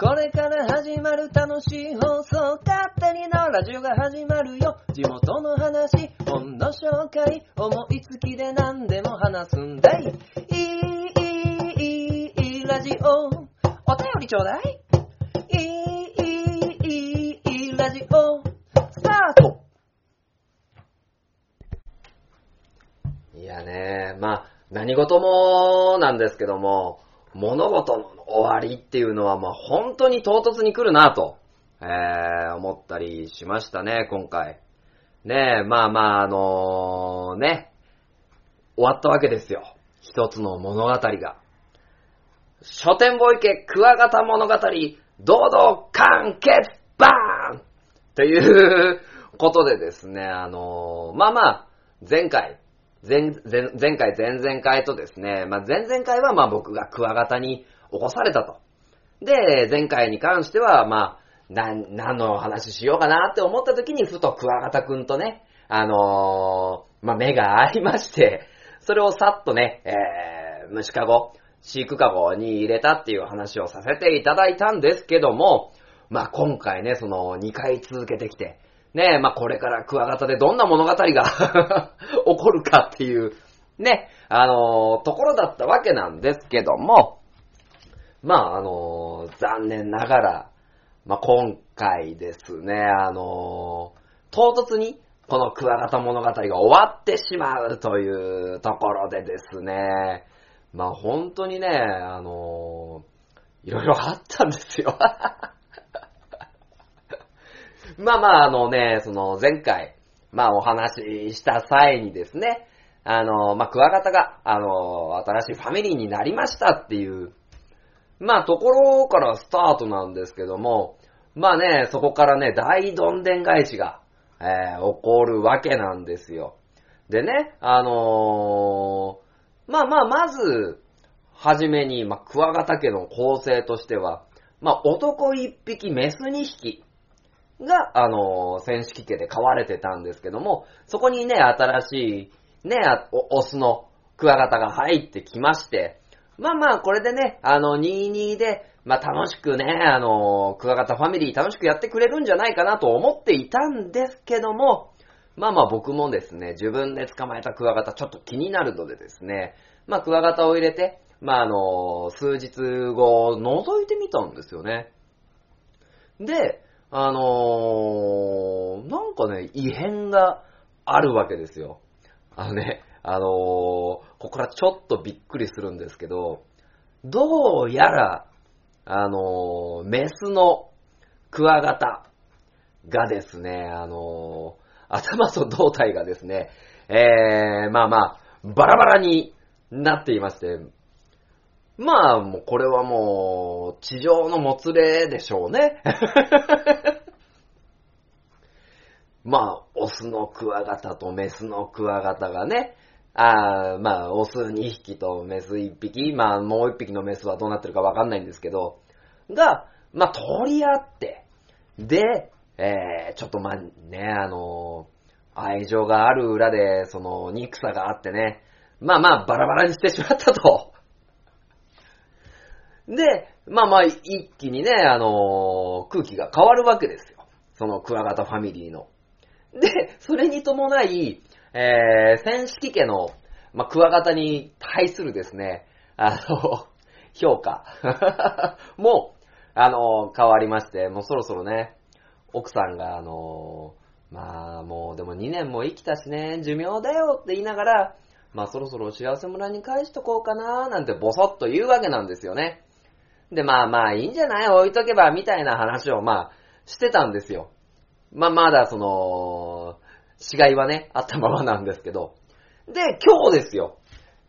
これから始まる楽しい放送、勝手にのラジオが始まるよ。地元の話、本の紹介、思いつきで何でも話すんだい。いい、いい、いい、ラジオ。お便りちょうだ。い、いい、いい、いい、ラジオ。スタートいやね、まあ、何事もなんですけども、物事の終わりっていうのは、まあ、本当に唐突に来るなと、えー、思ったりしましたね、今回。ねえ、まあまあ、あのね、終わったわけですよ。一つの物語が。書店ボイ家クワガタ物語、堂々完結バーンということでですね、あのまあまあ、前回、前、前、前回、前々回とですね、まあ、前々回はまあ僕がクワガタに起こされたと。で、前回に関しては、まあ、な、何の話しようかなって思った時に、ふとクワガタくんとね、あのー、まあ、目が合いまして、それをさっとね、えー、虫かご、飼育かごに入れたっていう話をさせていただいたんですけども、まあ、今回ね、その2回続けてきて、ねえ、まあ、これからクワガタでどんな物語が 起こるかっていう、ね、あのー、ところだったわけなんですけども、まあ、あのー、残念ながら、まあ、今回ですね、あのー、唐突に、このクワガタ物語が終わってしまうというところでですね、まあ本当にね、あの、いろいろあったんですよ。まあまああのね、その前回、まあお話しした際にですね、あの、まあクワガタが、あの、新しいファミリーになりましたっていうまあ、ところからスタートなんですけども、まあね、そこからね、大どんでん返しが、えー、起こるわけなんですよ。でね、あのー、まあまあ、まず、はじめに、まあ、クワガタ家の構成としては、まあ、男一匹、メス二匹が、あのー、戦式家で飼われてたんですけども、そこにね、新しい、ね、オスのクワガタが入ってきまして、まあまあ、これでね、あの、22で、まあ楽しくね、あの、クワガタファミリー楽しくやってくれるんじゃないかなと思っていたんですけども、まあまあ僕もですね、自分で捕まえたクワガタちょっと気になるのでですね、まあクワガタを入れて、まああの、数日後、覗いてみたんですよね。で、あのー、なんかね、異変があるわけですよ。あのね、あのー、ここからちょっとびっくりするんですけど、どうやら、あのー、メスのクワガタがですね、あのー、頭と胴体がですね、えー、まあまあ、バラバラになっていまして、まあ、もうこれはもう、地上のもつれでしょうね。まあ、オスのクワガタとメスのクワガタがね、あまあ、オス2匹とメス1匹、まあ、もう1匹のメスはどうなってるかわかんないんですけど、が、まあ、取り合って、で、えー、ちょっとまあ、ね、あの愛情がある裏で、その、憎さがあってね、まあまあ、バラバラにしてしまったと。で、まあまあ、一気にね、あの空気が変わるわけですよ。そのクワガタファミリーの。で、それに伴い、えー、戦式家の、まあ、クワガタに対するですね、あの、評価 も、あの、変わりまして、もうそろそろね、奥さんが、あの、まあ、もう、でも2年も生きたしね、寿命だよって言いながら、まあ、そろそろ幸せ村に返しとこうかななんてボソッと言うわけなんですよね。で、まあまあ、いいんじゃない？置いとけば、みたいな話を、まあ、してたんですよ。まあ、まだその、違いはね、あったままなんですけど。で、今日ですよ。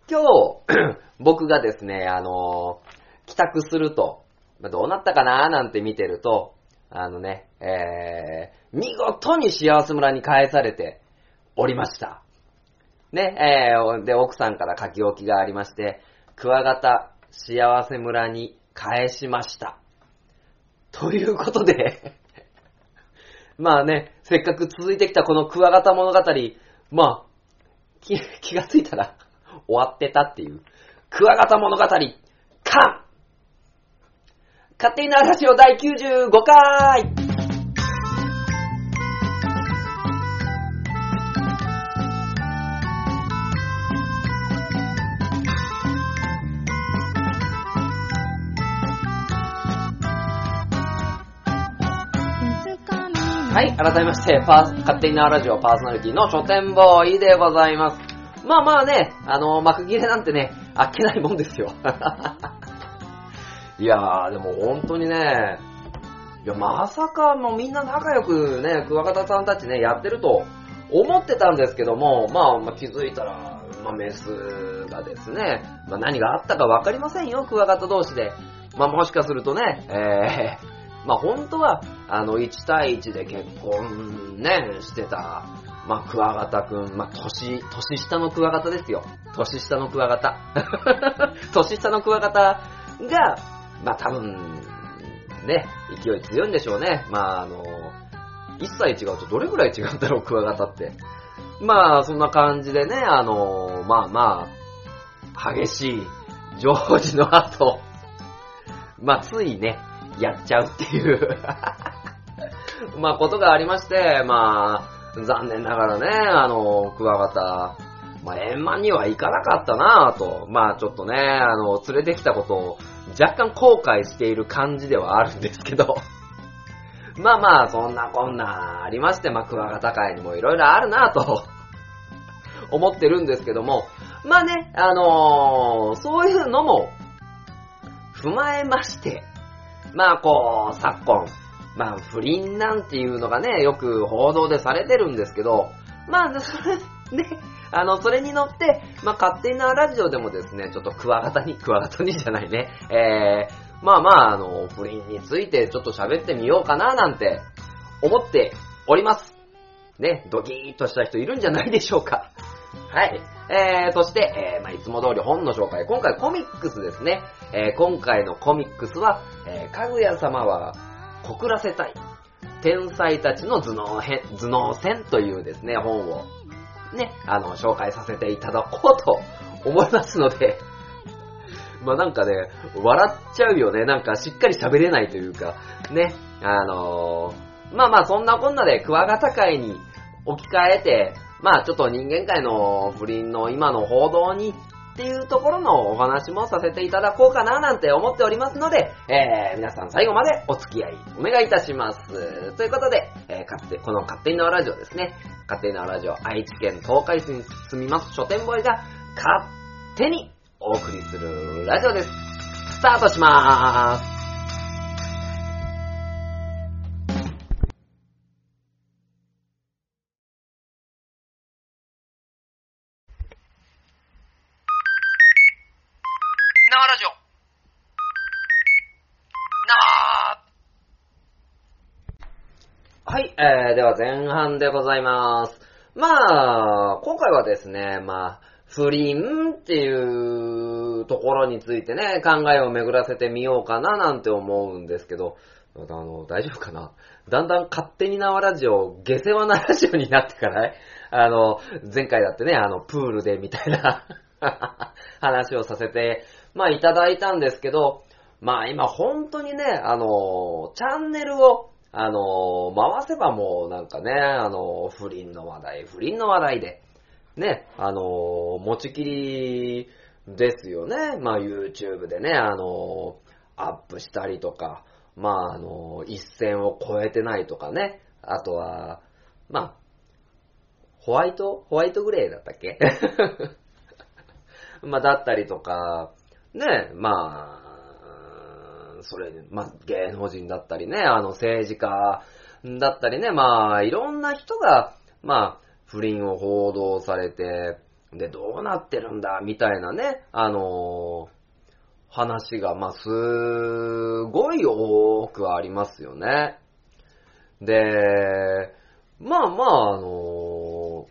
今日、僕がですね、あの帰宅するとま、どうなったかな？ーなんて見てると、あのね、えー、見事に幸せ村に返されておりました。ね、えー、で、奥さんから書き置きがありまして、クワガタ幸せ村に返しました。ということで まあね、せっかく続いてきたこのクワガタ物語、まあ、気気がついたら終わってたっていう。クワガタ物語、カン勝手になラジオ第95回はい、改めまして、パー勝手になラジオパーソナリティの書店ボーイでございます。まあまあね、あの、幕切れなんてね、あっけないもんですよ。いやー、でも本当にね、いや、まさかもうみんな仲良くね、クワガタさんたちね、やってると思ってたんですけども、まあ、まあ、気づいたら、まあ、メスがですね、まあ、何があったかわかりませんよ、クワガタ同士で。まあ、もしかするとね、えー、まあ、本当は、あの、1対1で結婚ね、してた、まあ、クワガタくん、まあ、年、年下のクワガタですよ。年下のクワガタ。年下のクワガタが、まあ、多分、ね、勢い強いんでしょうね。まあ、あの、1歳違うとどれぐらい違うんだろう、クワガタって。まあ、そんな感じでね、あの、まあまあ、激しい、ジョージの後、まあ、ついね、やっちゃうっていう、まあ、ことがありまして、まあ、残念ながらね、あの、クワガタ、まあ、円満にはいかなかったなぁと、まあ、ちょっとね、あの、連れてきたことを若干後悔している感じではあるんですけど、まあまあ、そんなこんなありまして、まあ、クワガタ界にもいろいろあるなぁと、思ってるんですけども、まあね、あのーそういうのも、踏まえまして、まあこう、昨今、まあ不倫なんていうのがね、よく報道でされてるんですけど、まあ、それ、ね、あの、それに乗って、まあ勝手なラジオでもですね、ちょっとクワガタに、クワガタにじゃないね、えー、まあまあ、あの、不倫についてちょっと喋ってみようかななんて思っております。ね、ドキーっとした人いるんじゃないでしょうか。はい。えー、そして、えー、まあ、いつも通り本の紹介。今回コミックスですね。えー、今回のコミックスは、えー、かぐや様は告らせたい。天才たちの頭脳編、頭脳戦というですね、本を、ね、あの、紹介させていただこうと思いますので、まあなんかね、笑っちゃうよね。なんかしっかり喋れないというか、ね、あのーまあまあそんなこんなでクワガタ界に置き換えて、まあちょっと人間界の不倫の今の報道にっていうところのお話もさせていただこうかななんて思っておりますので、えー、皆さん最後までお付き合いお願いいたします。ということで、えー、勝手、この勝手に縄ラジオですね。勝手に縄ラジオ愛知県東海市に住みます書店ボーイが勝手にお送りするラジオです。スタートしまーす。前半でございます。まあ、今回はですね、まあ、不倫っていうところについてね、考えを巡らせてみようかななんて思うんですけど、あの、大丈夫かな？だんだん勝手に縄ラジオ、下世話なラジオになってからね、あの、前回だってね、あの、プールでみたいな 話をさせて、まあ、いただいたんですけど、まあ、今本当にね、あの、チャンネルを、あの、回せばもうなんかね、あの、不倫の話題、不倫の話題で、ね、あの、持ちきりですよね。まあ、YouTube でね、あの、アップしたりとか、まあ、あの、一線を超えてないとかね。あとは、まあ、ホワイトホワイトグレーだったっけ？まあ、だったりとか、ね、まあ、それ、まあ、芸能人だったりね、あの、政治家だったりね、まあ、いろんな人が、まあ、不倫を報道されて、で、どうなってるんだ、みたいなね、あの話が、まあ、すごい多くありますよね。で、まあまあ、あの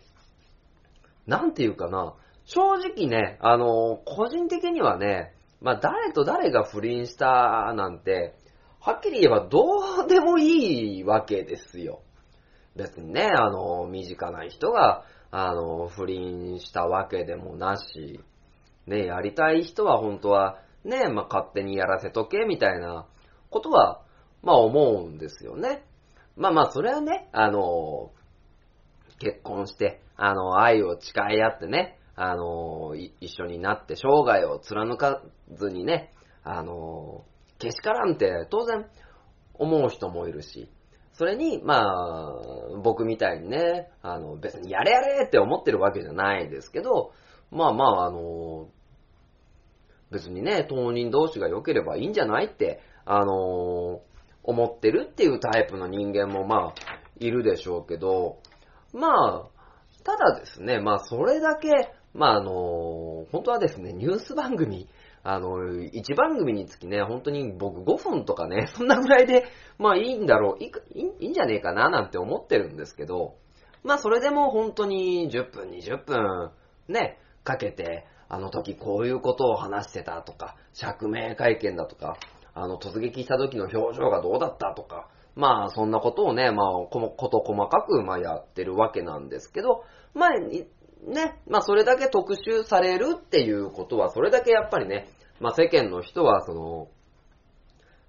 なんていうかな、正直ね、あの個人的にはね、まあ誰と誰が不倫したなんて、はっきり言えばどうでもいいわけですよ。別にね、あの、身近な人が、あの、不倫したわけでもなし、ね、やりたい人は本当は、ね、まあ勝手にやらせとけ、みたいなことは、まあ思うんですよね。まあまあ、それはね、あの、結婚して、あの、愛を誓い合ってね、あの、い一緒になって生涯を貫かずにね、あの、けしからんって当然思う人もいるし、それに、まあ、僕みたいにね、あの、別にやれやれって思ってるわけじゃないですけど、まあまあ、あの、別にね、当人同士が良ければいいんじゃないって、あの、思ってるっていうタイプの人間もまあ、いるでしょうけど、まあ、ただですね、まあそれだけ、まああの、本当はですね、ニュース番組、あの、1番組につきね、本当に僕5分とかね、そんなぐらいで、まあいいんだろう、いいいいんじゃねえかななんて思ってるんですけど、まあそれでも本当に10分、20分、ね、かけて、あの時こういうことを話してたとか、釈明会見だとか、あの突撃した時の表情がどうだったとか、まあそんなことをね、まあこと細かくまあやってるわけなんですけど、まあね、まあそれだけ特集されるっていうことは、それだけやっぱりね、まあ世間の人はその、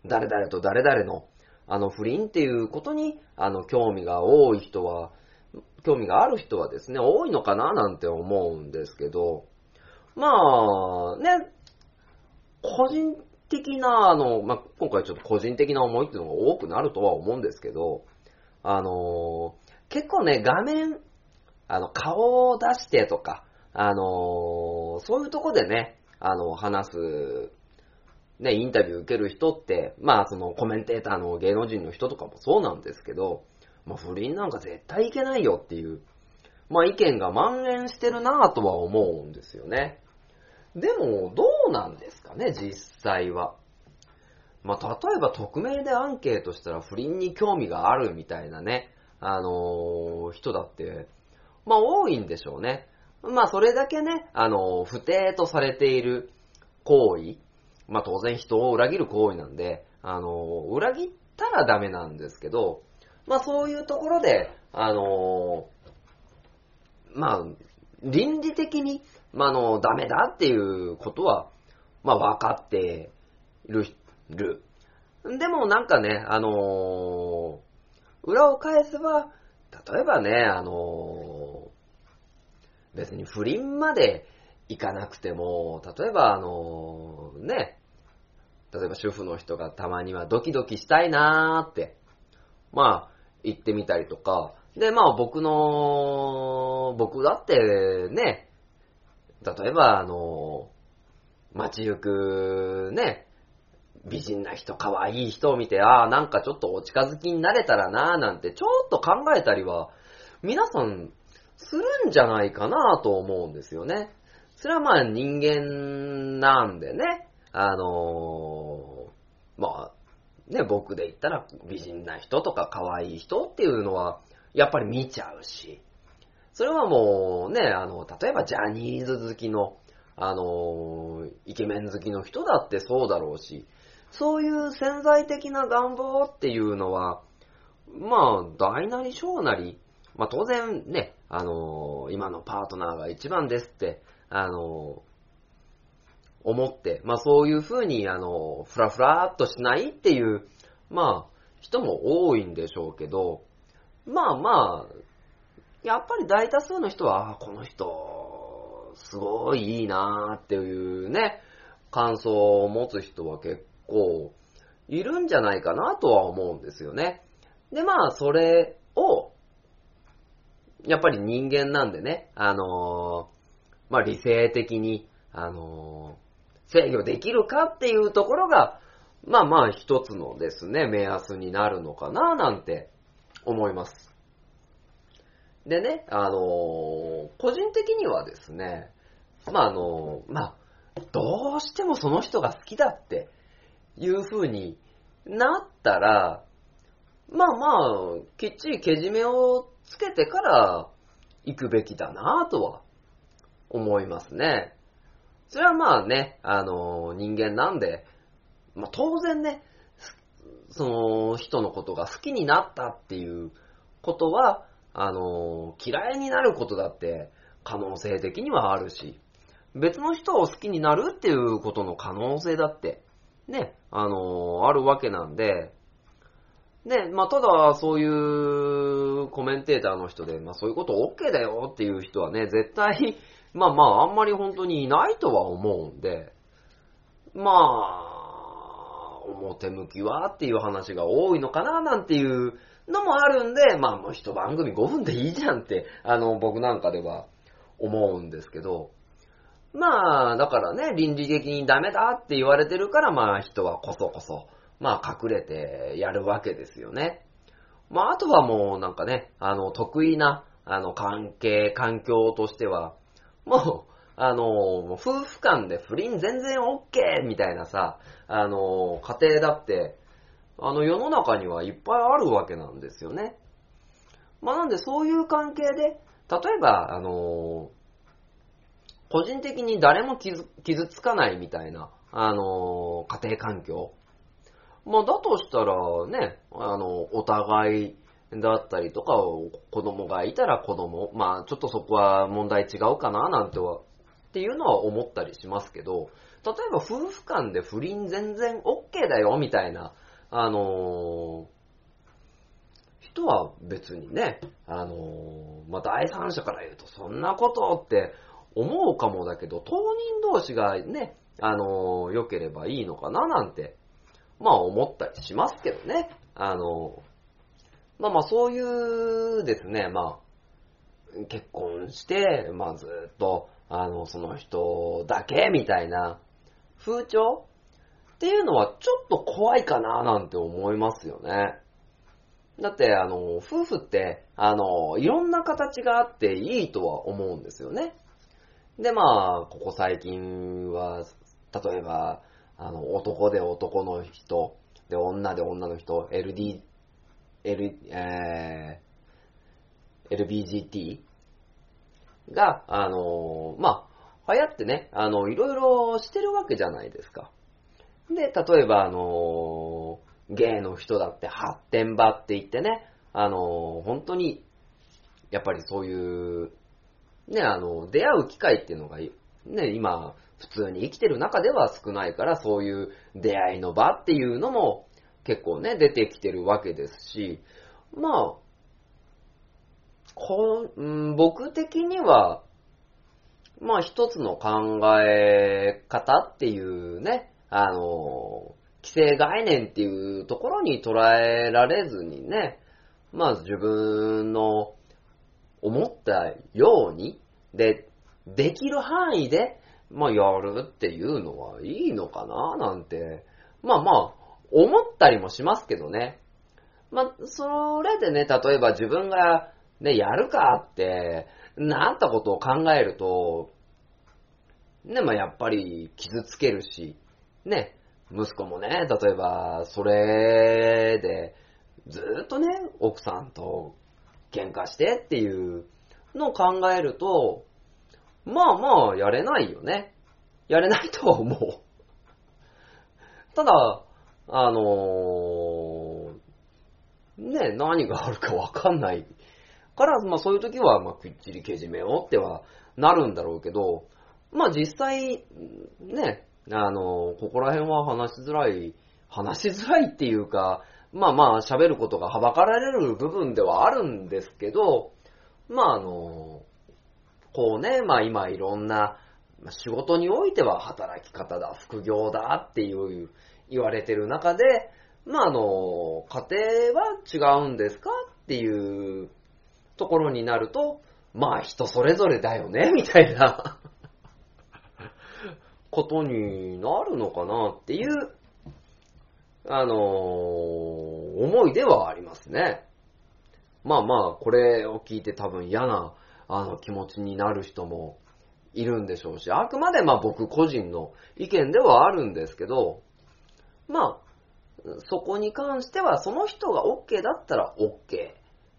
誰々と誰々のあの不倫っていうことに、あの興味が多い人は、興味がある人はですね、多いのかななんて思うんですけど、まあ、ね、個人的な、あの、まあ、今回ちょっと個人的な思いっていうのが多くなるとは思うんですけど、あの、結構ね、画面、あの、顔を出してとか、あの、そういうとこでね、あの、話す、ね、インタビュー受ける人って、まあ、そのコメンテーターの芸能人の人とかもそうなんですけど、まあ、不倫なんか絶対いけないよっていう、まあ、意見が蔓延してるなぁとは思うんですよね。でも、どうなんですかね、実際は。まあ、例えば匿名でアンケートしたら不倫に興味があるみたいなね、あのー人だって、まあ、多いんでしょうね。まあ、それだけね、あの不定とされている行為、まあ、当然人を裏切る行為なんで、あの裏切ったらダメなんですけど、まあ、そういうところで、あのまあ、倫理的に、まあ、あの、ダメだっていうことは、まあ、分かっている、る。でもなんかね、あの裏を返せば、例えばね、あの別に不倫までいかなくても、例えばあのね、例えば主婦の人がたまにはドキドキしたいなーって、まあ、言ってみたりとか、で、まあ僕の、僕だってね、例えばあの、街行くね、美人な人、可愛い人を見て、ああ、なんかちょっとお近づきになれたらなーなんてちょっと考えたりは、皆さんするんじゃないかなと思うんですよね。それはまあ人間なんでね、あのーまあ、ね、僕で言ったら美人な人とか可愛い人っていうのは、やっぱり見ちゃうし、それはもうね、あの、例えばジャニーズ好きの、あの、イケメン好きの人だってそうだろうし、そういう潜在的な願望っていうのは、まあ、大なり小なり、まあ当然ね、あの、今のパートナーが一番ですって、あの、思って、まあそういうふうに、あの、ふらふらっとしないっていう、まあ、人も多いんでしょうけど、まあまあ、やっぱり大多数の人は、あこの人、すごいいいなーっていうね、感想を持つ人は結構いるんじゃないかなとは思うんですよね。で、まあ、それ、やっぱり人間なんでね、あのまあ理性的に、あの制御できるかっていうところが、まあまあ一つのですね、目安になるのかななんて思います。でね、あの個人的にはですね、まああのまあ、どうしてもその人が好きだっていう風になったら、まあまあ、きっちりけじめをつけてから行くべきだなとは思いますね。それはまあね、あの、人間なんで、まあ当然ね、その人のことが好きになったっていうことは、あの、嫌いになることだって可能性的にはあるし、別の人を好きになるっていうことの可能性だって、ね、あの、あるわけなんで、ね、まあ、ただ、そういうコメンテーターの人で、まあ、そういうこと OK だよっていう人はね、絶対、まあまあ、あんまり本当にいないとは思うんで、まあ、表向きはっていう話が多いのかななんていうのもあるんで、まあもう一番組5分でいいじゃんって、あの、僕なんかでは思うんですけど、まあ、だからね、倫理的にダメだって言われてるから、まあ人はこそこそ、まあ隠れてやるわけですよね。まああとはもうなんかね、あの、得意な、あの、関係、環境としては、もう、あの、夫婦間で不倫全然 OK! みたいなさ、あの、家庭だって、あの、世の中にはいっぱいあるわけなんですよね。まあなんでそういう関係で、例えば、あの、個人的に誰も傷傷つかないみたいな、あの、家庭環境。まあだとしたらね、あの、お互いだったりとか、子供がいたら子供、まあちょっとそこは問題違うかななんては、っていうのは思ったりしますけど、例えば夫婦間で不倫全然 OK だよみたいな、あの人は別にね、あのまあ第三者から言うとそんなことって思うかもだけど、当人同士がね、あの良ければいいのかななんて、まあ思ったりしますけどね。あのまあまあそういうですね、まあ、結婚して、まあずっと、あの、その人だけみたいな風潮っていうのはちょっと怖いかななんて思いますよね。だって、あの、夫婦って、あの、いろんな形があっていいとは思うんですよね。で、まあ、ここ最近は、例えば、あの、男で男の人、で、女で女の人、LD、L、えー、LBGT が、あの、まあ、流行ってね、あの、いろいろしてるわけじゃないですか。で、例えば、あの、ゲイの人だって発展場って言ってね、あの、本当に、やっぱりそういう、ね、あの、出会う機会っていうのが、ね、今、普通に生きてる中では少ないから、そういう出会いの場っていうのも結構ね、出てきてるわけですし、まあ、こう、ん、僕的には、まあ一つの考え方っていうね、あの、既成概念っていうところに捉えられずにね、まあ自分の思ったように、で、できる範囲で、まあやるっていうのはいいのかななんて、まあまあ、思ったりもしますけどね。まあ、それでね、例えば自分がね、やるかって、なったことを考えると、ね、まあやっぱり傷つけるし、ね、息子もね、例えば、それで、ずっとね、奥さんと喧嘩してっていうのを考えると、まあまあ、やれないよね。やれないとは思う。ただ、あのー、ね、何があるかわかんないから、まあそういう時は、まあ、きっちりけじめようってはなるんだろうけど、まあ実際、ね、あの、ここら辺は話しづらい、話しづらいっていうか、まあまあ喋ることがはばかられる部分ではあるんですけど、まああの、こうね、まあ今いろんな、仕事においては働き方だ、副業だっていう言われてる中で、まああの、家庭は違うんですかっていうところになると、まあ人それぞれだよね、みたいなことになるのかなっていう、あの思いではありますね。まあまあ、これを聞いて多分嫌な、あの、気持ちになる人もいるんでしょうし、あくまでまあ僕個人の意見ではあるんですけど、まあ、そこに関してはその人が OK だったら OK。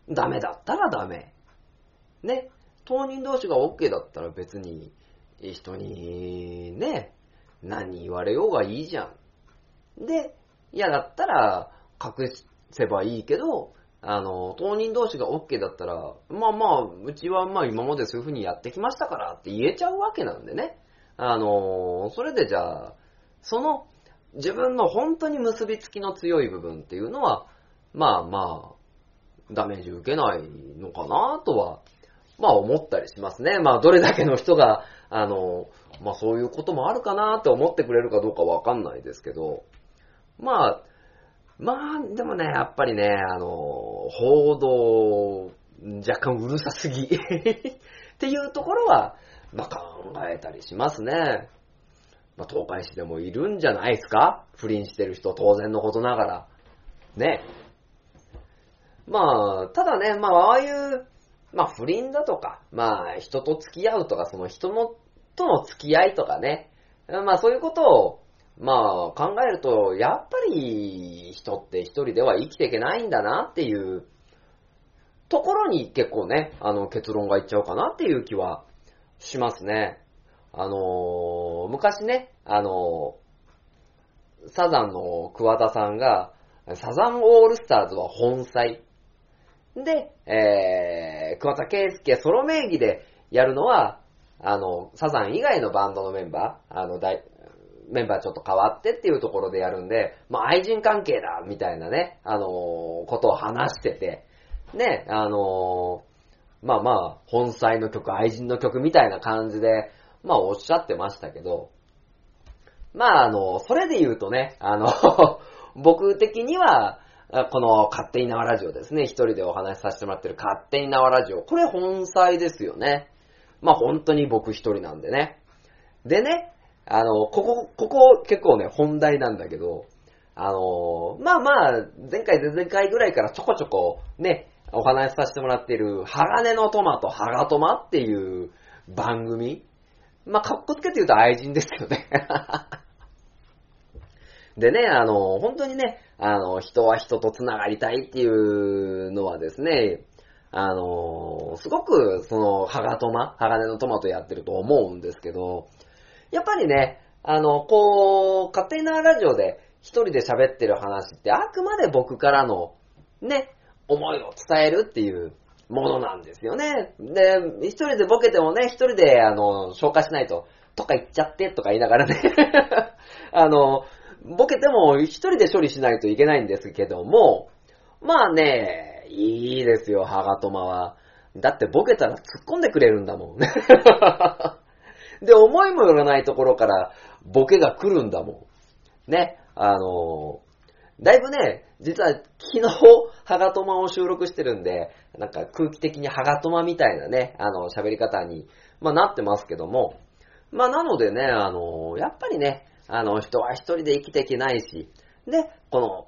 ダメだったらダメ。ね。当人同士が OK だったら別に人にね、何言われようがいいじゃん。で、嫌だったら隠せばいいけど、あの、当人同士が OK だったら、まあまあ、うちはまあ今までそういう風にやってきましたからって言えちゃうわけなんでね。あの、それでじゃあ、その、自分の本当に結びつきの強い部分っていうのは、まあまあ、ダメージ受けないのかなとは、まあ思ったりしますね。まあどれだけの人が、あの、まあそういうこともあるかなって思ってくれるかどうかわかんないですけど、まあ、まあでもね、やっぱりね、あの、報道、若干うるさすぎ っていうところは、まあ考えたりしますね。まあ東海市でもいるんじゃないですか？不倫してる人当然のことながら。ね。まあ、ただね、まあ、ああいう、まあ、不倫だとか、まあ、人と付き合うとか、その人の、との付き合いとかね、まあ、そういうことを、まあ、考えると、やっぱり、人って一人では生きていけないんだなっていう、ところに結構ね、あの、結論がいっちゃうかなっていう気はしますね。あのー、昔ね、あのー、サザンの桑田さんが、サザンオールスターズは本妻で、えー、桑田圭介ソロ名義でやるのは、あの、サザン以外のバンドのメンバー、あの、大、メンバーちょっと変わってっていうところでやるんで、まあ愛人関係だ、みたいなね、あのー、ことを話してて、ね、あのー、まあまあ、本妻の曲、愛人の曲みたいな感じで、まあおっしゃってましたけど、まああの、それで言うとね、あの 僕的には、この勝手に縄ラジオですね。一人でお話しさせてもらってる勝手に縄ラジオ。これ本妻ですよね。まあ本当に僕一人なんでね。でね、あの、ここ、ここ結構ね、本題なんだけど、あの、まあまあ、前回前々回ぐらいからちょこちょこね、お話しさせてもらってる、鋼のトマト、ハガトマっていう番組。まあ、かっこつけて言うと愛人ですよね。でね、あの、本当にね、あの、人は人と繋がりたいっていうのはですね、あの、すごく、その、ハガトマ、鋼のトマトやってると思うんですけど、やっぱりね、あの、こう、勝手なラジオで一人で喋ってる話ってあくまで僕からの、ね、思いを伝えるっていうものなんですよね。で、一人でボケてもね、一人で、あの、消化しないと、とか言っちゃってとか言いながらね あの、ボケても一人で処理しないといけないんですけども、まあね、いいですよ、ハガトマは。だってボケたら突っ込んでくれるんだもんね。で、思いもよらないところからボケが来るんだもん。ね、あのだいぶね、実は昨日、ハガトマを収録してるんで、なんか空気的にハガトマみたいなね、あの、喋り方に、まあなってますけども、まあなのでね、あの、やっぱりね、あの、人は一人で生きていけないし、で、この、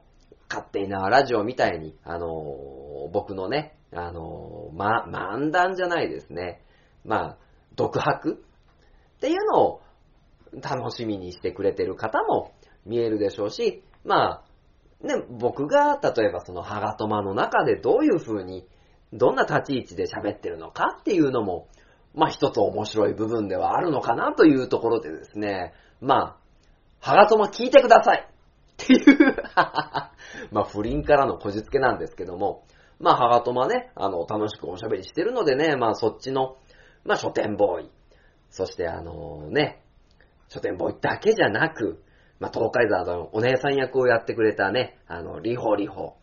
勝手なラジオみたいに、あの、僕のね、あの、ま、漫談じゃないですね。まあ、独白っていうのを楽しみにしてくれてる方も見えるでしょうし、まあ、ね、僕が、例えばそのハガトマの中でどういう風に、どんな立ち位置で喋ってるのかっていうのも、まあ一つ面白い部分ではあるのかなというところでですね、まあ、ハガトマ聞いてくださいっていう まあ不倫からのこじつけなんですけども、まあハガトマね、あの、楽しくおしゃべりしてるのでね、まあそっちの、まあ書店ボーイ、そしてあのね、書店ボーイだけじゃなく、まあ東海沢のお姉さん役をやってくれたね、あの、リホリホ。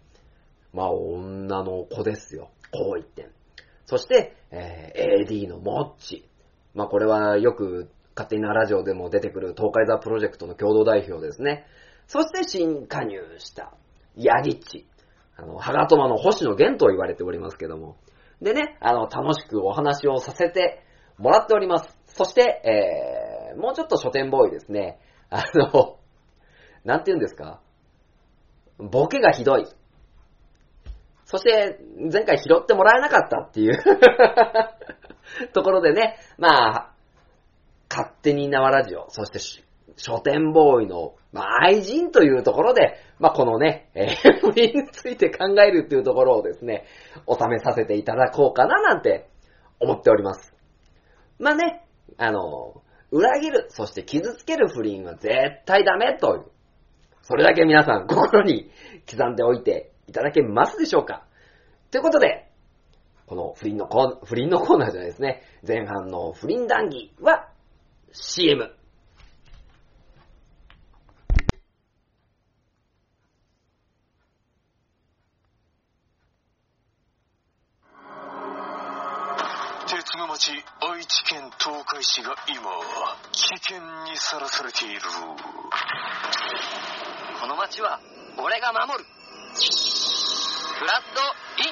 まあ女の子ですよ。こう一点。そして、えー、AD のモッチ。まあこれはよく勝手なラジオでも出てくる東海座プロジェクトの共同代表ですね。そして新加入したヤギッチ。あの、ハガトマの星野源と言われておりますけども。でね、あの、楽しくお話をさせてもらっております。そして、えー、もうちょっと書店ボーイですね。あの、なんて言うんですか？ボケがひどい。そして、前回拾ってもらえなかったっていう ところでね、まあ、勝手に縄ラジオ、そして書店ボーイの、まあ、愛人というところで、まあ、このね、えー、不倫について考えるっていうところをですね、お試させていただこうかななんて思っております。まあね、あの、裏切る、そして傷つける不倫は絶対ダメという、それだけ皆さん心に刻んでおいていただけますでしょうかということで、この不倫のコーナー、不倫のコーナーじゃないですね。前半の不倫談義は CM。町愛知県東海市が今危険にさらされている。この町は俺が守る。フラッドイン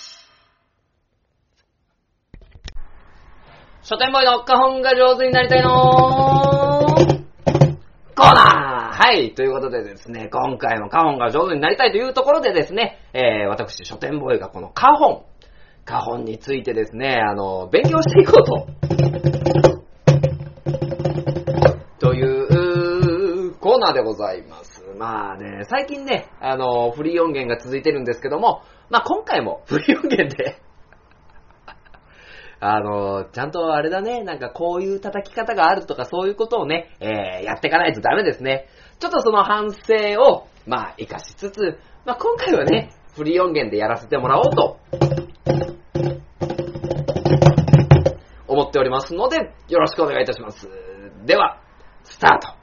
書店ボーイの花本が上手になりたいのコーナーはい、ということでですね、今回も花本が上手になりたいというところでですね、えー、私、書店ボーイがこの花本、花本についてですね、あの、勉強していこうと。というコーナーでございます。まあね、最近ね、あの、フリー音源が続いてるんですけども、まあ今回もフリー音源であの、ちゃんとあれだね、なんかこういう叩き方があるとかそういうことをね、えー、やっていかないとダメですね。ちょっとその反省を、まあ、活かしつつ、まあ、今回はね、フリー音源でやらせてもらおうと、思っておりますので、よろしくお願いいたします。では、スタート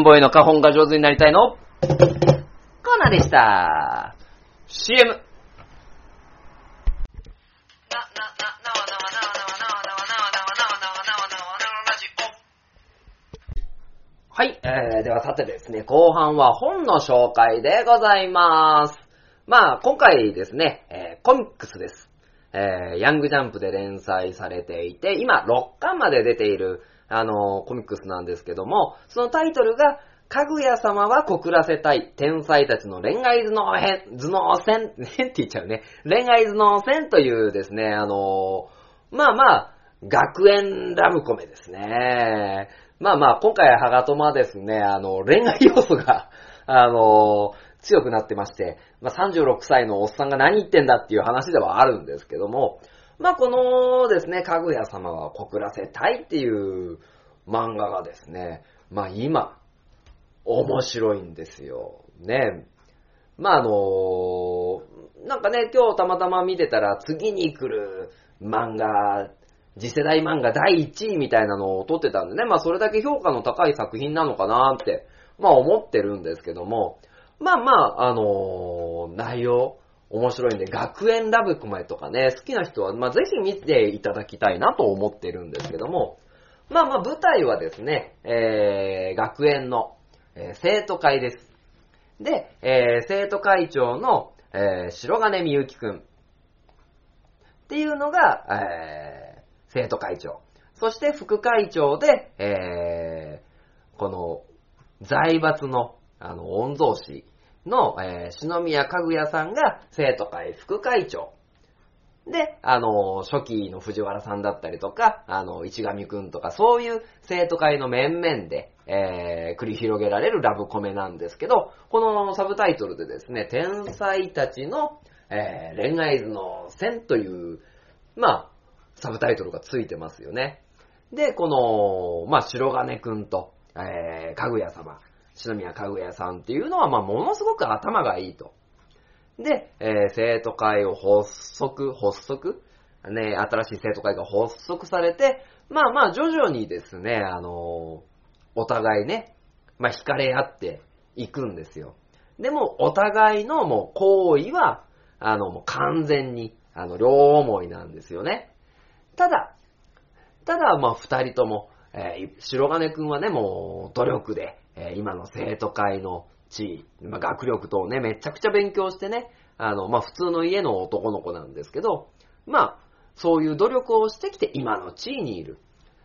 本の花本が上手になりたいの？コーナーでした。CM! はい、えー、ではさてですね、後半は本の紹介でございます。まあ、今回ですね、えー、コミックスです。えー、ヤングジャンプで連載されていて、今、6巻まで出ている、あのコミックスなんですけども、そのタイトルが、かぐや様は告らせたい、天才たちの恋愛頭脳編、頭脳戦、変って言っちゃうね。恋愛頭脳戦というですね、あのまあまあ、学園ラブコメですね。まあまあ、今回ハガトマはですね、あの、恋愛要素が、あの、強くなってまして、まあ36歳のおっさんが何言ってんだっていう話ではあるんですけども、まあこのですね、かぐや様は告らせたいっていう漫画がですね、まあ今、面白いんですよ。ね。まああの、なんかね、今日たまたま見てたら次に来る漫画、次世代漫画第1位みたいなのを撮ってたんでね、まあそれだけ評価の高い作品なのかなって、まあ思ってるんですけども、まあまあ、あのー内容、面白いんで、学園ラブコメとかね、好きな人は、まあぜひ見ていただきたいなと思ってるんですけども、まあまあ舞台はですね、えー、学園の、えー生徒会です。で、えー生徒会長の、えー白金みゆきくんっていうのが、えー生徒会長。そして副会長で、えーこの財閥の、あの、御曹司の、えー篠宮かぐやさんが生徒会副会長。で、あの、初期の藤原さんだったりとか、あの、市上くんとか、そういう生徒会の面々で、えー、繰り広げられるラブコメなんですけど、このサブタイトルでですね、天才たちの、えー、恋愛図の線という、まあ、サブタイトルがついてますよね。で、この、まあ、白金くんと、えー、かぐや様、篠宮かぐやさんっていうのは、まあ、ものすごく頭がいいと。で、えー生徒会を発足、発足？ね、新しい生徒会が発足されて、まあまあ徐々にですね、あのお互いね、まあ惹かれ合っていくんですよ。でも、お互いのもう行為は、あの、もう完全に、あの、両思いなんですよね。ただ、ただ、まあ二人とも、えー白金くんはね、もう努力で、え今の生徒会の地位、まあ、学力等ね、めちゃくちゃ勉強してね、あの、まあ、普通の家の男の子なんですけど、まあ、そういう努力をしてきて今の地位にいる。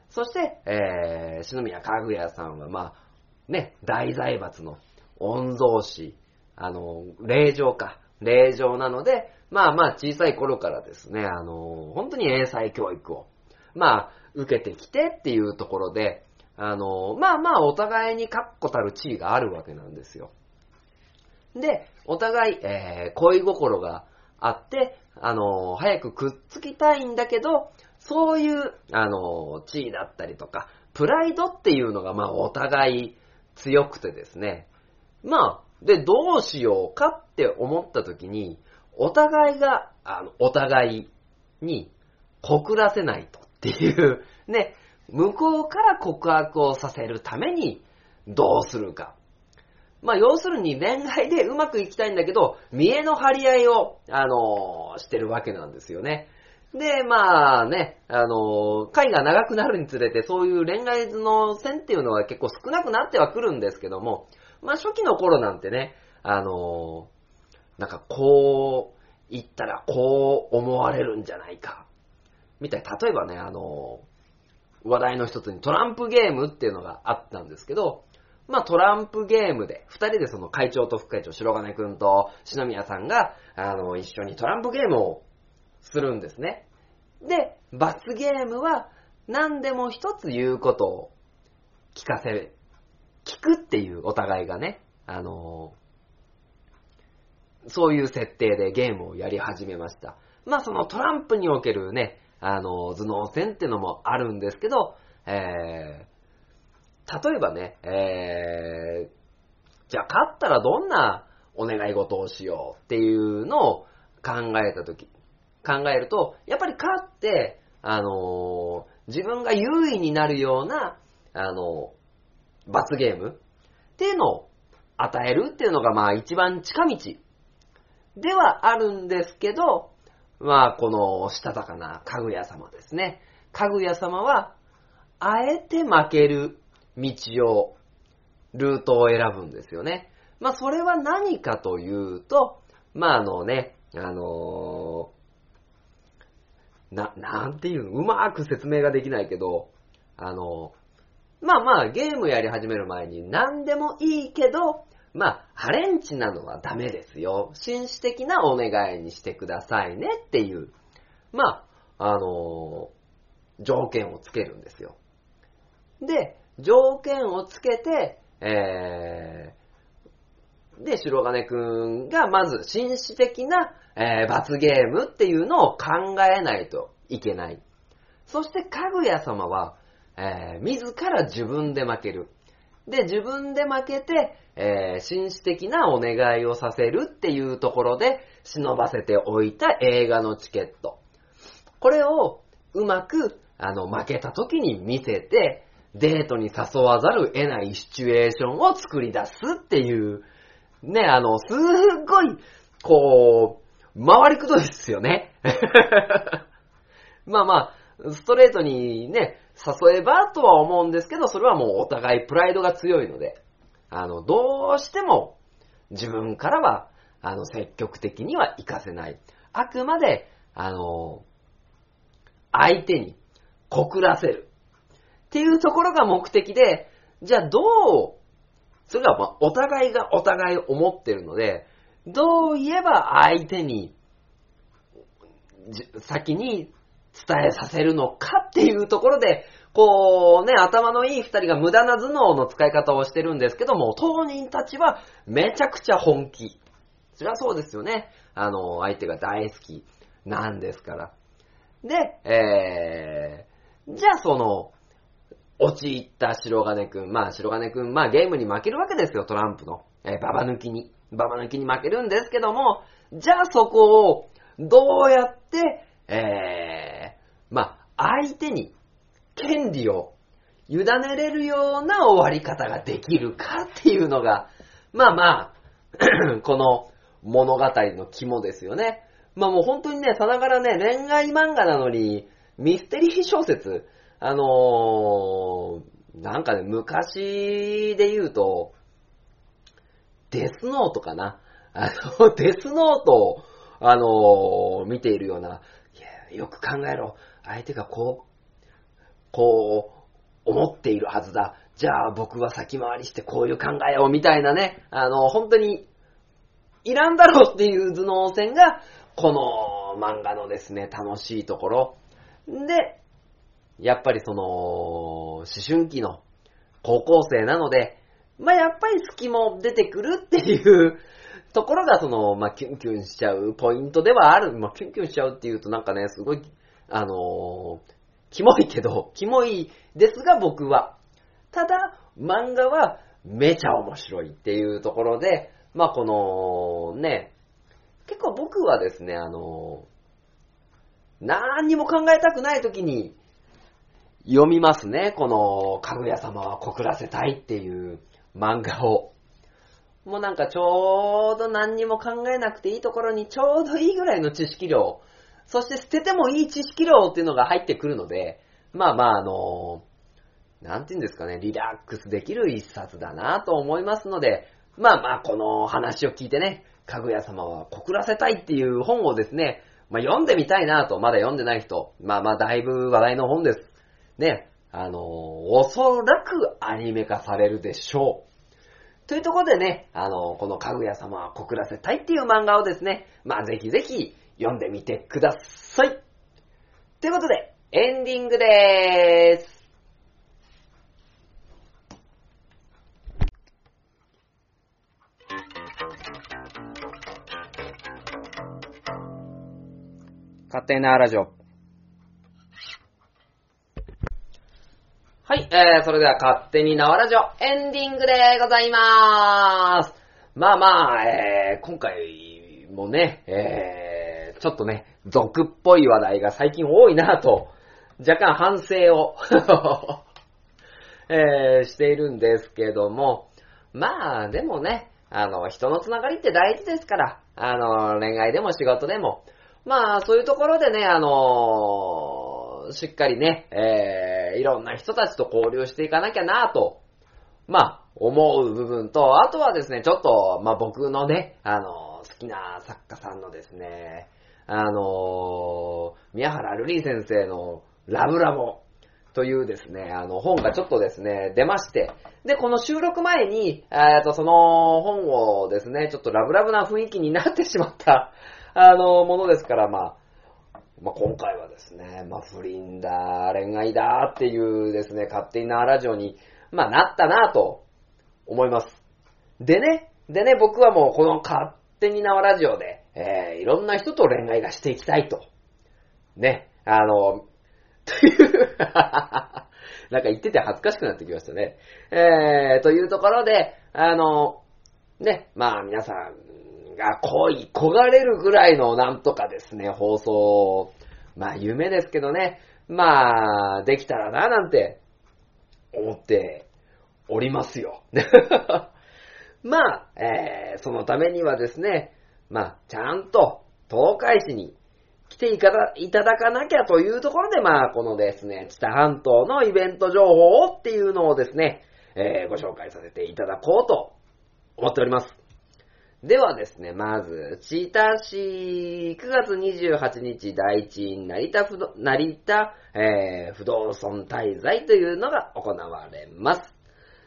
そして、えー、篠宮かぐやさんは、まあ、ね、大財閥の御曹司、あの、霊場か、霊場なので、まあまあ小さい頃からですね、あの、本当に英才教育を、まあ、受けてきてっていうところで、あの、まあまあお互いに確固たる地位があるわけなんですよ。で、お互い、えー恋心があって、あの、早くくっつきたいんだけど、そういう、あの、地位だったりとか、プライドっていうのが、まあ、お互い強くてですね。まあ、で、どうしようかって思った時に、お互いが、あの、お互いに告らせないとっていう、ね、向こうから告白をさせるために、どうするか。まあ、要するに恋愛でうまくいきたいんだけど、見栄の張り合いを、あのーしてるわけなんですよね。で、まあね、あのー回が長くなるにつれて、そういう恋愛の線っていうのは結構少なくなってはくるんですけども、まあ初期の頃なんてね、あのーなんかこう言ったらこう思われるんじゃないか。みたいな、例えばね、あのー話題の一つにトランプゲームっていうのがあったんですけど、まあトランプゲームで、二人でその会長と副会長、白金くんと篠宮さんが、あの、一緒にトランプゲームをするんですね。で、罰ゲームは何でも一つ言うことを聞かせる。聞くっていうお互いがね、あのそういう設定でゲームをやり始めました。まあそのトランプにおけるね、あの、頭脳戦っていうのもあるんですけど、えー、例えばね、えー、じゃあ勝ったらどんなお願い事をしようっていうのを考えたとき、考えると、やっぱり勝って、あのー自分が優位になるような、あのー罰ゲームっていうのを与えるっていうのが、まあ一番近道ではあるんですけど、まあこのしたたかなかぐや様ですね。かぐや様は、あえて負ける道を、ルートを選ぶんですよね。まあそれは何かというと、まああのね、あのーな、なんていうの、うまく説明ができないけど、あの、まあまあ、ゲームやり始める前に何でもいいけど、まあ、ハレンチなのはダメですよ。紳士的なお願いにしてくださいねっていう、まあ、あの条件をつけるんですよ。で、条件をつけて、えー、で、白金くんがまず紳士的な、えー罰ゲームっていうのを考えないといけない。そして、かぐや様は、えー自ら自分で負ける。で、自分で負けて、えー紳士的なお願いをさせるっていうところで、忍ばせておいた映画のチケット。これを、うまく、あの、負けた時に見せて、デートに誘わざる得ないシチュエーションを作り出すっていう、ね、あの、すっごい、こう、回りくどいですよね。まあまあ、ストレートにね、誘えばとは思うんですけど、それはもうお互いプライドが強いので、あの、どうしても自分からは、あの、積極的には活かせない。あくまで、あの、相手に告らせる。っていうところが目的で、じゃあどう、それがまお互いがお互い思ってるので、どう言えば相手に、先に伝えさせるのかっていうところで、こうね、頭のいい二人が無駄な頭脳の使い方をしてるんですけども、当人たちはめちゃくちゃ本気。そりゃそうですよね。あの、相手が大好きなんですから。で、えー、じゃあその、陥った白金くん。まあ白金くん、まあゲームに負けるわけですよ、トランプの。えー、ババ抜きに。ババ抜きに負けるんですけども、じゃあそこを、どうやって、えー、相手に権利を委ねれるような終わり方ができるかっていうのが、まあまあ、この物語の肝ですよね。まあもう本当にね、さながらね、恋愛漫画なのに、ミステリー小説、あのー、なんかね、昔で言うと、デスノートかな。あの、デスノートを、あのー見ているような、いや、よく考えろ。相手がこう、こう、思っているはずだ。じゃあ僕は先回りしてこういう考えを、みたいなね、あの、本当に、いらんだろうっていう頭脳戦が、この漫画のですね、楽しいところ。で、やっぱりその、思春期の高校生なので、まあやっぱり隙も出てくるっていう ところがその、まあキュンキュンしちゃうポイントではある。まあキュンキュンしちゃうっていうとなんかね、すごい、あのーキモいけど、キモいですが僕は。ただ、漫画はめちゃ面白いっていうところで、まあこの、ね、結構僕はですね、あのー何にも考えたくない時に読みますね。この、かぐや様は告らせたいっていう漫画を。もうなんかちょうど何にも考えなくていいところにちょうどいいぐらいの知識量、そして捨ててもいい知識量っていうのが入ってくるので、まあまああの、なんて言うんですかね、リラックスできる一冊だなと思いますので、まあまあこの話を聞いてね、かぐや様は告らせたいっていう本をですね、まあ読んでみたいなと、まだ読んでない人、まあまあだいぶ話題の本です。ね、あの、おそらくアニメ化されるでしょう。というところでね、あの、このかぐや様は告らせたいっていう漫画をですね、まあぜひぜひ読んでみてください。ということで、エンディングでーす。勝手なラジオ。はい、えー、それでは勝手に縄ラジオエンディングでございまーす。まあまあ、えー、今回もね、えー、ちょっとね、俗っぽい話題が最近多いなと、若干反省を、えー、しているんですけども、まあ、でもね、あの、人のつながりって大事ですから、あの、恋愛でも仕事でも、まあ、そういうところでね、あのしっかりね、えー、いろんな人たちと交流していかなきゃなと、まあ、思う部分と、あとはですね、ちょっと、まあ僕のね、あの好きな作家さんのですね、あのー宮原瑠璃先生のラブラボというですね、あの本がちょっとですね、出まして、で、この収録前に、えっと、その本をですね、ちょっとラブラブな雰囲気になってしまった、あの、ものですから、まあ、まあ、今回はですね、まあ、不倫だ、恋愛だっていうですね、勝手になラジオに、まあ、なったなと思います。でね、でね、僕はもうこの勝手に縄ラジオで、えー、いろんな人と恋愛がしていきたいと。ね、あの、という、なんか言ってて恥ずかしくなってきましたね。えー、というところで、あの、ね、まあ皆さんが恋、焦がれるぐらいのなんとかですね、放送、まあ夢ですけどね、まあ、できたらな、なんて、思っておりますよ。まあ、えー、そのためにはですね、まあ、ちゃんと、東海市に来ていただいただかなきゃというところで、まあ、このですね、知多半島のイベント情報っていうのをですね、えーご紹介させていただこうと思っております。ではですね、まず、千田市、9月28日第一成田不動、成田、えー不動村滞在というのが行われます。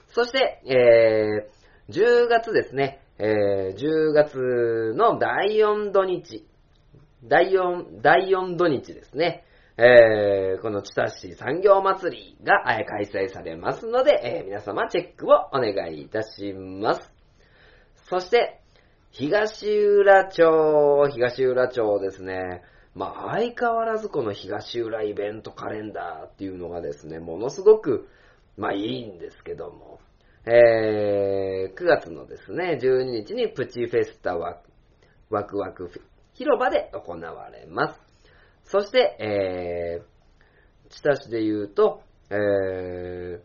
そして、えー10月ですね、えー10月の第4土日、第4、第4土日ですね。えーこの千田市産業祭りが、え開催されますので、えー皆様チェックをお願いいたします。そして、東浦町、東浦町ですね。まあ、相変わらずこの東浦イベントカレンダーっていうのがですね、ものすごく、まあいいんですけども、えー、9月のですね、12日にプチフェスタワワクワク広場で行われます。そして、えー、千田市で言うと、えー、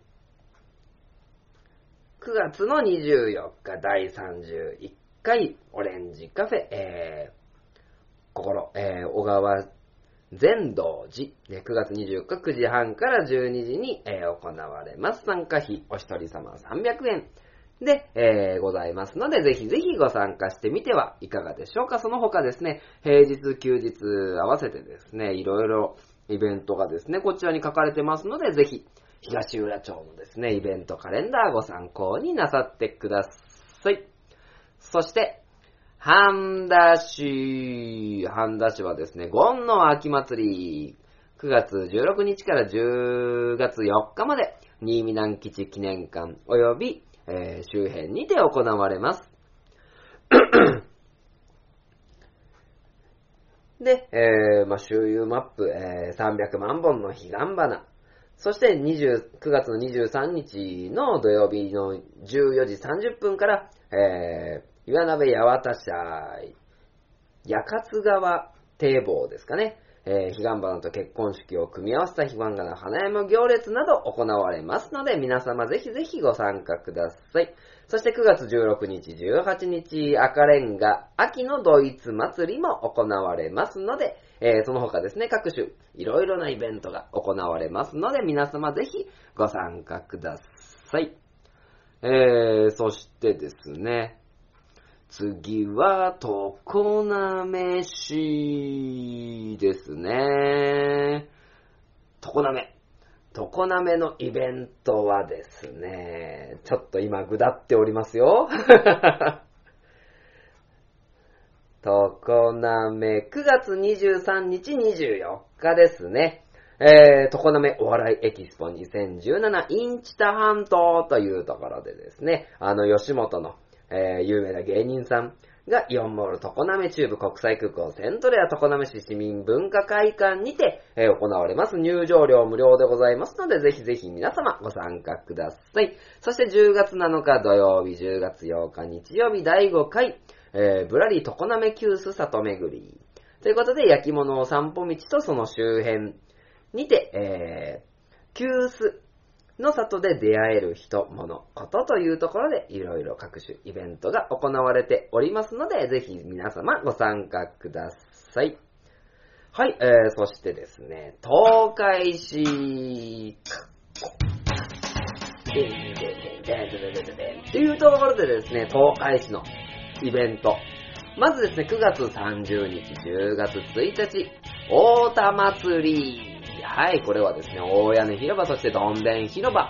9月の24日第31回オレンジカフェ、えー、心、えー、小川全道寺、ね9月24日9時半から12時に、行われます。参加費お一人様300円で、えーございますので、ぜひぜひご参加してみてはいかがでしょうか。その他ですね、平日、休日合わせてですね、いろいろイベントがですね、こちらに書かれてますので、ぜひ、東浦町のですね、イベントカレンダーご参考になさってください。そして、半田市、半田市はですね、ゴンの秋祭り、9月16日から10月4日まで、新見南基地記念館及び、えー周辺にて行われます。で、えーまあ、周遊マップ、えー300万本の彼岸花。そして20 9月の23日の土曜日の14時30分から、えー、岩鍋八幡社、八勝川堤防ですかね。えー、彼岸花と結婚式を組み合わせた彼岸花の花山行列など行われますので、皆様ぜひぜひご参加ください。そして9月16日、18日、赤レンガ、秋のドイツ祭りも行われますので、えーその他ですね、各種、いろいろなイベントが行われますので、皆様ぜひご参加ください。えー、そしてですね、次は、常滑市ですね。常滑。常滑のイベントはですね、ちょっと今ぐだっておりますよ。常滑、9月23日24日ですね。えー、常滑お笑いエキスポ2017インチタ半島というところでですね、あの吉本の、えー有名な芸人さんがイオンモール常滑中部国際空港セントレア常滑市市民文化会館にて、えー行われます。入場料無料でございますので、ぜひぜひ皆様ご参加ください。そして10月7日土曜日、10月8日日曜日第5回、えー、ぶらり常滑急須里巡り。ということで、焼き物お散歩道とその周辺にて、えー、急須の里で出会える人、物、ことというところでいろいろ各種イベントが行われておりますので、ぜひ皆様ご参加ください。はい、えー、そしてですね、東海市、というところでですね、東海市のイベント。まずですね、9月30日、10月1日、大田祭りはい、これはですね、大屋根広場、そしてどんでん広場。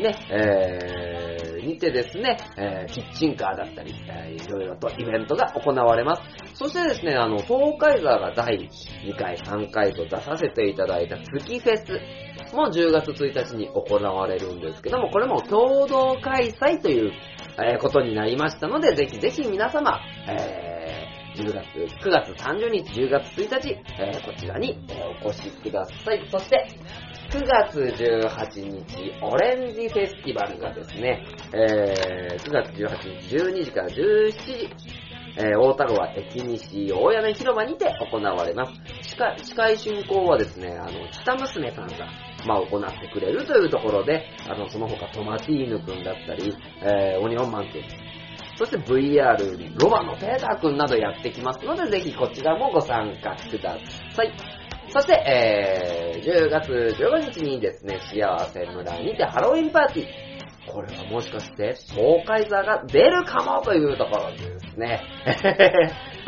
ね、えー、にてですね、えーキッチンカーだったり、えーいろいろとイベントが行われます。そしてですね、あの、東海座が第2回、3回と出させていただいた月フェスも10月1日に行われるんですけども、これも共同開催という、えーことになりましたので、ぜひぜひ皆様、えー10月、9月30日、10月1日、えーこちらに、お越しください。そして、9月18日、オレンジフェスティバルがですね、えー9月18日、12時から17時、えー大田川駅西大屋根広場にて行われます。司会司会進行はですね、あの、チタ娘さんが、まあ、行ってくれるというところで、あの、その他トマティーヌくんだったり、えーオニオンマンくん、そして VR にロバのペーターくんなどやってきますので、ぜひこちらもご参加ください。そして、えー、10月15日にですね、幸せ村にてハロウィンパーティー。これはもしかして、東海座が出るかもというところですね、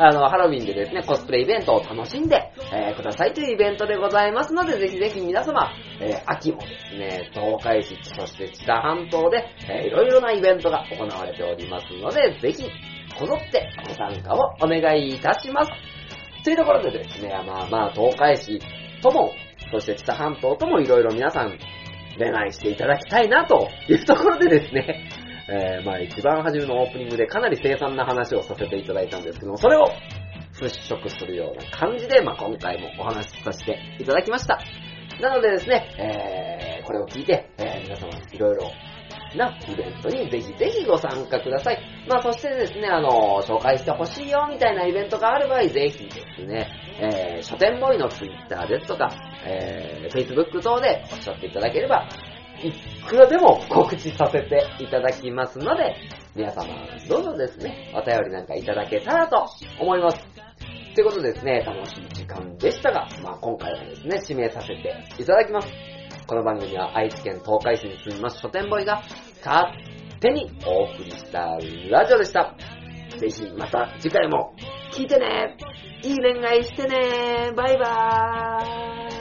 あの、ハロウィンでですね、コスプレイベントを楽しんで、えーくださいというイベントでございますので、ぜひぜひ皆様、えー秋もですね、東海市、そして知多半島で、えーいろいろなイベントが行われておりますので、ぜひ、こぞってご参加をお願いいたします。というところでですね、まあまあ、東海市とも、そして知多半島ともいろいろ皆さん、恋愛していただきたいなというところでですね、えー、まあ一番初めのオープニングでかなり凄惨な話をさせていただいたんですけども、それを払拭するような感じで、まあ今回もお話しさせていただきました。なのでですね、えー、これを聞いて、えー、皆様いろいろなイベントにぜひぜひご参加ください。まあそしてですね、あの、紹介してほしいよみたいなイベントがある場合、ぜひですね、えー、書店ボーイのツイッターですとか、えー、Facebook 等でおっしゃっていただければ、いくらでも告知させていただきますので、皆様、どうぞですね、お便りなんかいただけたらと思います。ということですね、楽しい時間でしたが、まあ今回はですね、指名させていただきます。この番組は愛知県東海市に住みます書店ボーイが勝手にお送りしたラジオでした。ぜひまた次回も聞いてねいい恋愛してねバイバーイ